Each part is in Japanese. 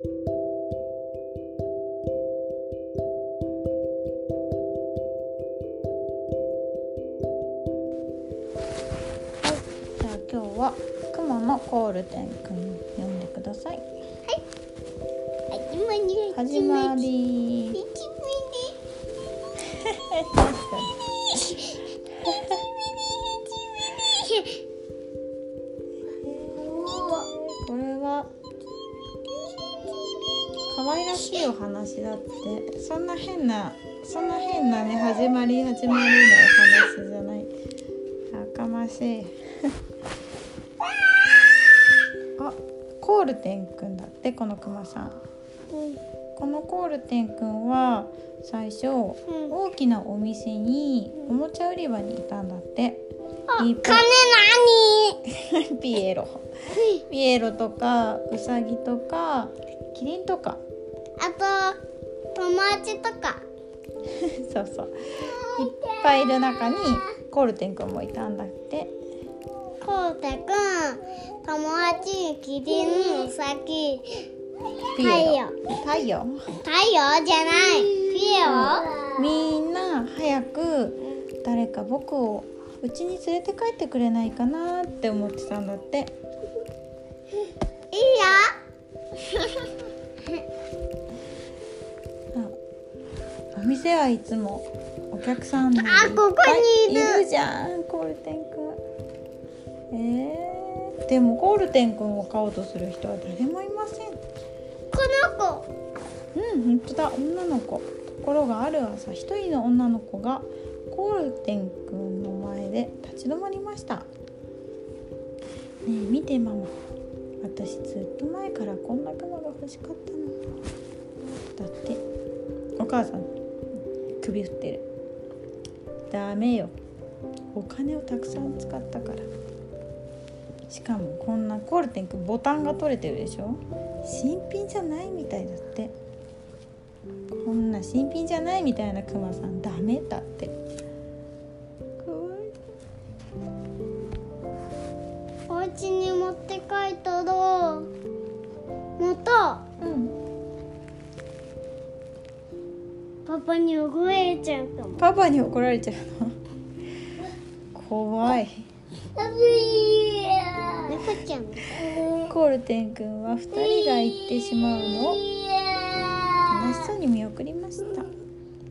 じゃあ今日は雲のコールテンくん読んでください。始まり始まり可愛らしいお話だって。そんな変なそんな変なね始まり始まりのお話じゃない。やかましい。あコールテンくんだってこのクマさん。このコールテンくんは最初、大きなお店におもちゃ売り場にいたんだって。いっぱい金 ピエロ。ピエロとかウサギとかキリンとか。何あと友達とか。そうそう。いっぱいいる中にコールテンくんもいたんだって。コウタくん友達キリンウサギピ太陽。太陽？太陽じゃない。ピエロ？みんな早く誰か僕をうちに連れて帰ってくれないかなって思ってたんだって。いいよお店はいつもお客さんがいっあここにいる。ぱいいるじゃんコールテンくんえー、でもコールテンくんを飼おうとする人は誰もいません。この子。うん本当だ。女の子。ところがある朝一人の女の子がコールテンくんの前で立ち止まりました。ねえ見てママ。私ずっと前からこんなクマが欲しかったの。だってお母さん首振ってる。ダメよ。お金をたくさん使ったから。しかもこんなコールテンくんボタンが取れてるでしょ？新品じゃないみたいだって。こんな新品じゃないみたいなクマさんダメだって。パパに怒られちゃうかも。パパに怒られちゃうの？怖い。猫ちゃんコールテンくんは2人が行ってしまうの？を楽しそうに見送りました。え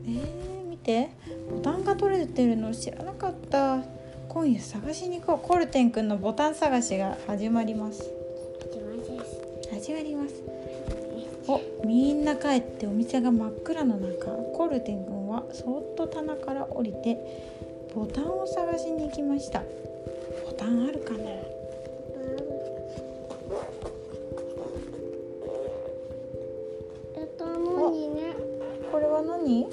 ー、見て。ボタンが取れてるの知らなかった。今夜探しに行こう。コールテンくんのボタン探しが始まります。始まります。おみんな帰ってお店が真っ暗の中コールテン君はそっと棚から降りてボタンを探しに行きました。ボタンあるかな？えっと何ね？これは何？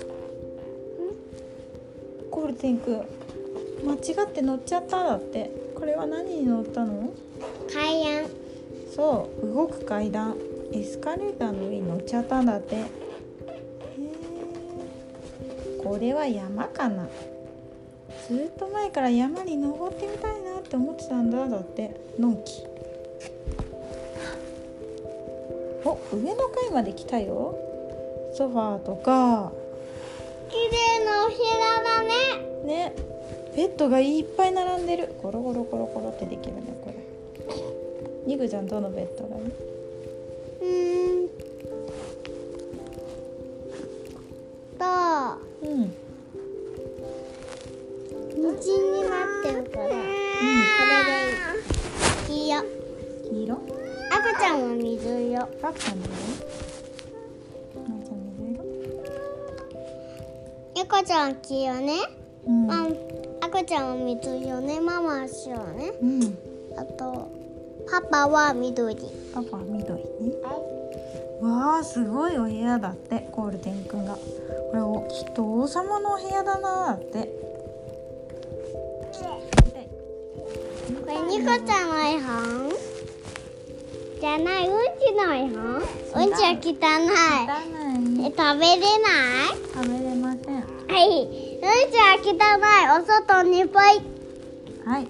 コールテン君間違って乗っちゃっただって。これは何に乗ったの？階段。そう動く階段エスカレーターの上に乗っちゃったんだって。へえこれは山かな。ずっと前から山に登ってみたいなって思ってたんだだって。のんき。お上の階まで来たよ。ソファーとか。綺麗なお部屋だね。ね。ベッドがいっぱい並んでる。ゴロゴロゴロゴロってできるねこれ。ニグちゃんどのベッドがいい？うーん。とうん。虹になってるから。これでいい黄色黄色？赤ちゃんは水色。赤ちゃん赤ちゃん黄色ね、うん。あ赤ちゃんは水色ね。ママは白ね。うん。あとパパは緑。パパは緑。ねわあすごいお部屋だってコールテンくんが。これおきっと王様のお部屋だなだって。これニコちゃんの絵本？じゃないうんちの絵本？うんちは汚い。汚い。え食べれない？食べれません。はい。うんちは汚い。お外にぽい。はい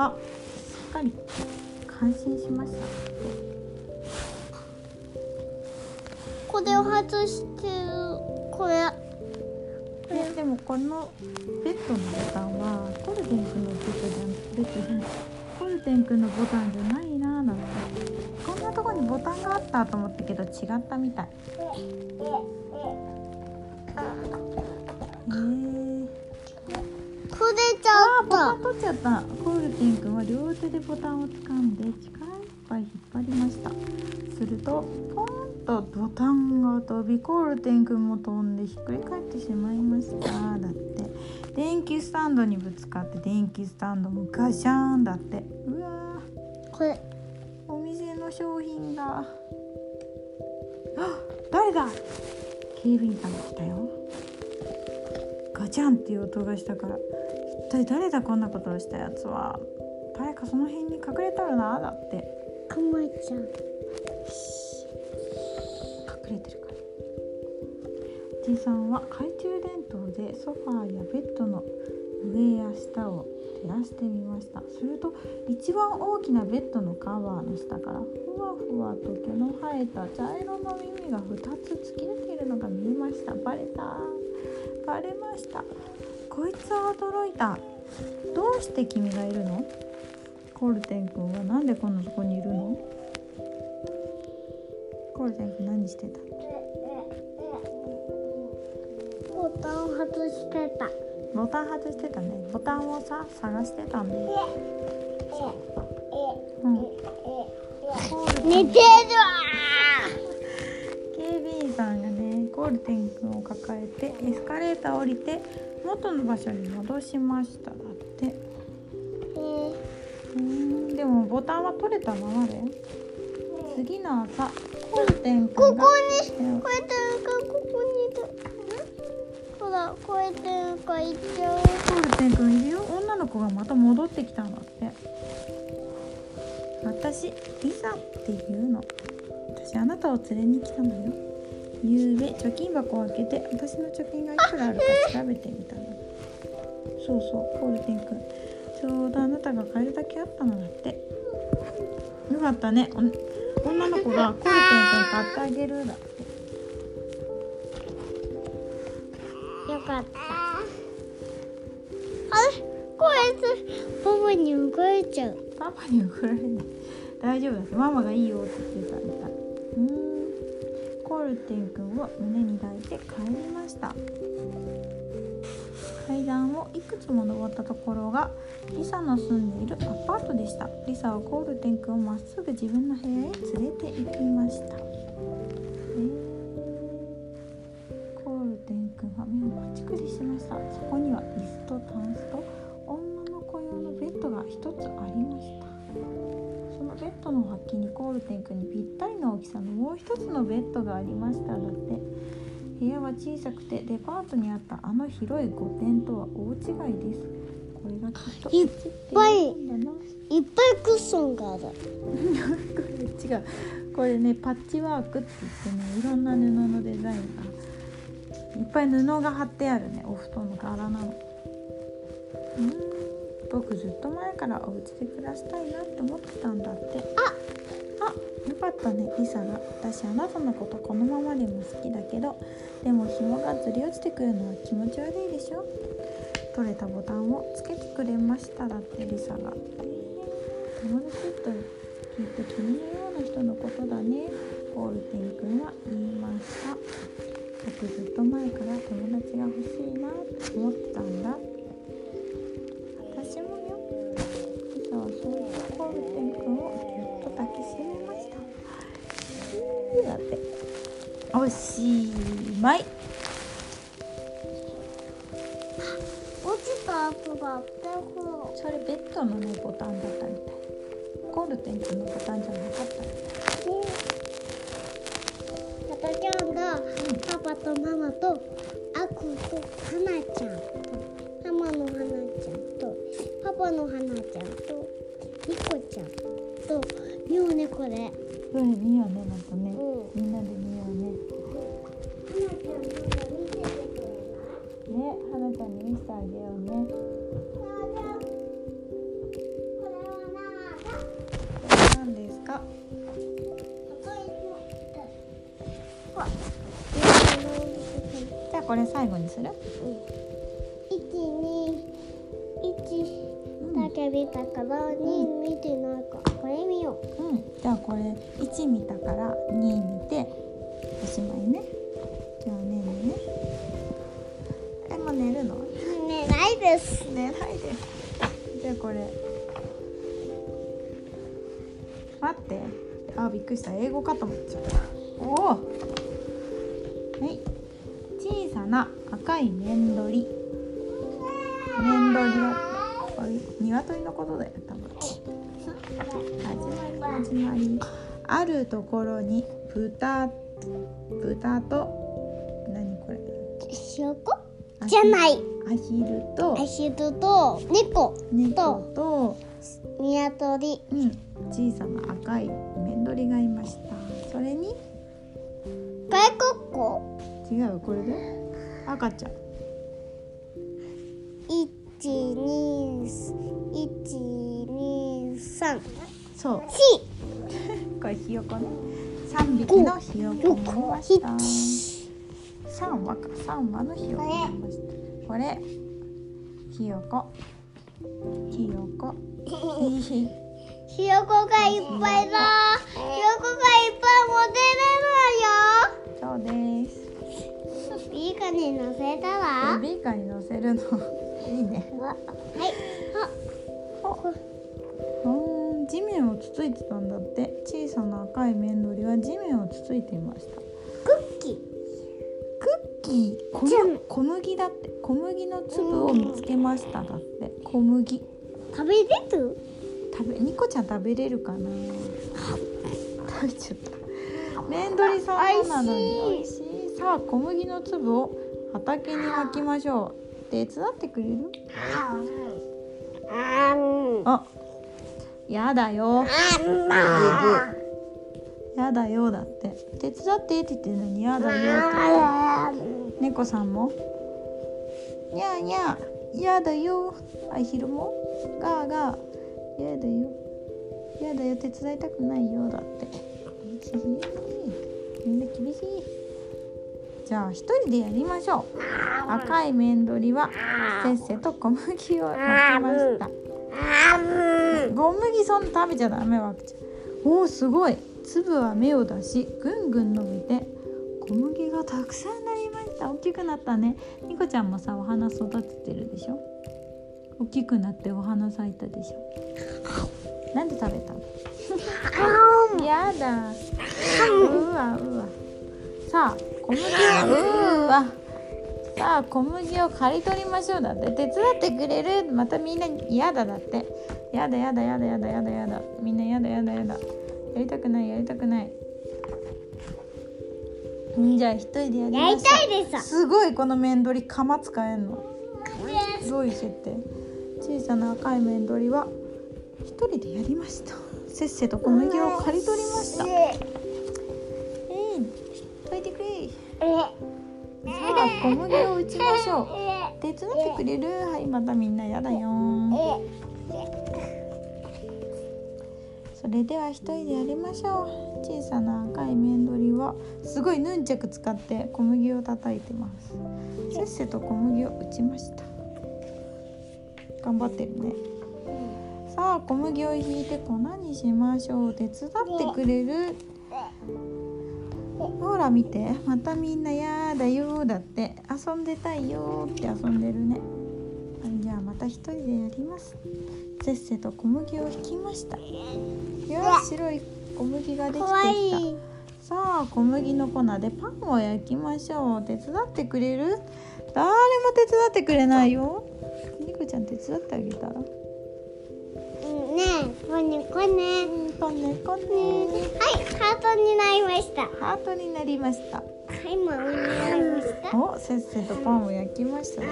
はすっかり感心しました。これを外してるこれ。ででもこのベッドのボタンはコルテン君のベッドじゃベッドじゃないコルテン君のボタンじゃないなーなんて。こんなとこにボタンがあったと思ったけど違ったみたい。へーくれちゃったあーボタン取っちゃった。コルテン君は両手でボタンを掴んで力いっぱい引っ張りました。するとポーンとボタンが飛びコルテン君も飛んでひっくり返ってしまいました。だって。電気スタンドにぶつかって電気スタンドもガシャーンだって。うわこれ。ーお店の商品だ。あ誰だ。警備員さんが来たよ。ガチャンっていう音がしたから。一体誰だこんなことをしたやつは。誰かその辺に隠れたるなだって。かまちゃん。隠れてるから。おじさんは懐中電灯でソファーやベッドの上や下を照らしてみました。すると一番大きなベッドのカバーの下からふわふわと毛の生えた茶色の耳が2つ突き出ているのが見えました。バレたバレましたこいつは驚いた。どうして君がいるの？コルテン君はなんでこんなとこにいるの？コルテン君何してた？ボタンを外してた。ボタン外してたね。ボタンをさ探してたんで、うん、寝てる警備員さんがねコールテン君を抱えてエスカレーター降りて元の場所に戻しました。だって。え。ーうーんでもボタンは取れたままで。次の朝コールテンここにこうやってここにいた。ほらこうやってかいっちゃうコールテン君いるよ。女の子がまた戻ってきたんだって。私リサっていうの。私あなたを連れに来たのよゆうべ貯金箱を開けて私の貯金がいくらあるか調べてみたの。そうそうコールテン君。ちょうどあなたが買えるだけあったのだって。よかったね。お女の子がコールテン君買ってあげるだって。よかった。あれ？こいつパパに動いちゃう。パパに怒られない。大丈夫ですママがいいよって言ってた。みたいうーんコルテン君を胸に抱いて帰りました。階段をいくつも登ったところがリサの住んでいるアパートでした。リサはコールテン君をまっすぐ自分の部屋へ連れて行きました。えー。コールテン君は目をパチクリしました。そこには椅子とタンスと女の子用のベッドが一つありました。ベッドの脇にコールテン君にぴったりの大きさのもう一つのベッドがありましただって。部屋は小さくてデパートにあったあの広い御殿とは大違いです。これがきっといっぱいいっぱいクッションがある。これ違うこれねパッチワークって言ってねいろんな布のデザインがいっぱい布が貼ってあるねお布団の柄なの。うん僕ずっと前からお家で暮らしたいなって思ってたんだっあよかったねリサが私あなたのことこのままでも好きだけどでも紐がずり落ちてくるのは気持ち悪いでしょ？取れたボタンをつけてくれましただってリサが。友達ってきっと君のような人のことだね。コールテン君は言いました。僕ずっと前から友達が欲しいなって思ってたんだ。だって。おしまい。落ちた後がそれベッドのねボタンだったみたい。コールテン君のボタンじゃなかったみたい。でまたちゃんがパパとママとアクとハナちゃん。とママのハナちゃんとパパのハナちゃんとニコちゃんとミオネコでそれ見ようねなんかね、うみんなで見ようね。ねはなちゃんに見せてあげようね。これはなんだこれはか？じゃあこれ最後にする？一二一。だけ見たから二見てないか。らよ。ううん。じゃあこれ1見たから2見ておしまいね。じゃあねえねえね。えもう寝るの？ねないです。寝ないでじゃあこれ。待って。あびっくりした。英語かと思っちゃった。おおはい。小さな赤い面鳥面鳥はこれ鶏のことだよ多分始まり。あるところに豚豚と何これ？ひよこじゃない。アヒルとアヒルと猫猫とニワトリ。うん、小さな赤い面鳥がいました。それに？外国語？違うこれで？赤ちゃん。一二一二三。そう。四これひよこね3匹のひよこがいました3羽か3羽のひよこがいましたこれひよこひよこひよこがいっぱいだひよこがいっぱいそうです持てるのよビーカに乗せたらビーカーに乗せるのいいねはいうん地面をつついてたんだって小さな赤い面鳥は地面をつついていました。クッキー。クッキー。小じゃん麦小麦だって。小麦の粒を見つけましただって。小麦。食べれる？食べニコちゃん食べれるかな？食べちゃった。面鳥さんのなのに美味美味しい。さあ小麦の粒を畑にまきましょう。手伝ってくれる？あやだよ。やだよだって。手伝ってって言ってるのにやだよって。猫さんも。にゃーにゃーやだよ。アヒルも。ガーガー。やだよ。やだよ。手伝いたくないよだって。ひひみんな厳しい。じゃあ一人でやりましょう。赤い面鳥はせっせと小麦をまきました。小麦そんな食べちゃダメわけじゃおおすごい。粒は芽を出しぐんぐん伸びて小麦がたくさんなりました。大きくなったね。ニコちゃんもさお花育ててるでしょ？大きくなってお花咲いたでしょ？なんで食べたの？やだ。うわうわ。さあ小麦をうわ。さあ小麦を刈り取りましょうだって。手伝ってくれる。またみんな嫌だだってやだやだやだやだやだやだ。みんなやだやだやだ。やりたくないやりたくない。んじゃあ一人でやりまやりたいです。すごいこの面取り鎌使えんの。どういう設定。小さな赤い面取りは一人でやりました。せっせと小麦を刈り取りました。えい解いてくれ。さあ小麦を打ちましょう。手伝ってくれる？はいまたみんなやだよそれでは一人でやりましょう。小さな赤い面取りはすごいヌンチャク使って小麦を叩いてます。せっせと小麦を打ちました。頑張ってるね。さあ小麦をひいて粉にしましょう。手伝ってくれる。ほら見て。またみんなやだよだって。遊んでたいよって遊んでるね。じゃあまた一人でやります。せっせと小麦をひきました。よし白い小麦ができてきた。い。さあ小麦の粉でパンを焼きましょう。手伝ってくれる？誰も手伝ってくれないよ。ニコちゃん手伝ってあげたら？うんねえこねこね。こんねこんねはいハートになりました。ハートになりました。はいマウになりましたおせっせとパンを焼きましたね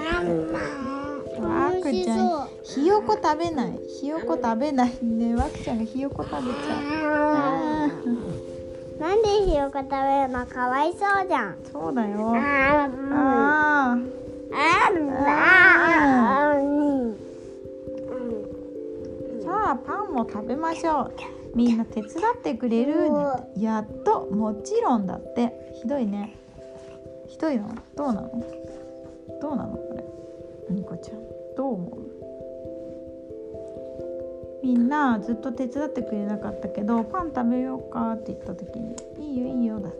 わくちゃんひよこ食べないひよこ食べないねわくちゃんがひよこ食べちゃうなんでひよこ食べるのかわいそうじゃんそうだよああーあさあパンも食べましょうみんな手伝ってくれるやっともちろんだってひどいねひどいのどうなのどうなのニコちゃんどう思う？みんなずっと手伝ってくれなかったけどパン食べようかって言った時に「いいよいいよ」だって。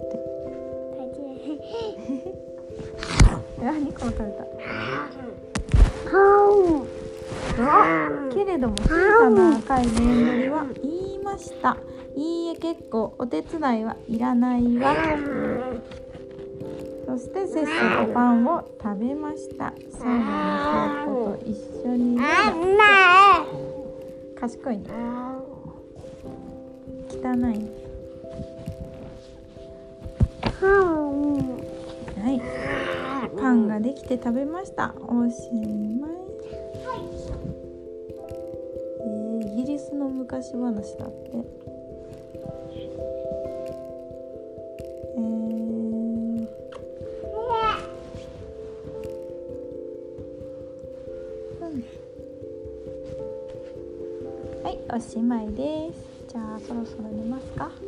あニコも食べた？けれども小さな赤い面のりは言いました。いいえ結構お手伝いはいらないわ。そしてせっせとパンを食べました。最後のひよこと一緒に。ね賢いね。汚いね。はい。パンができて食べました。おしまい。えー、イギリスの昔話だってしまいですじゃあそろそろ寝ますかレンクリ化しようか？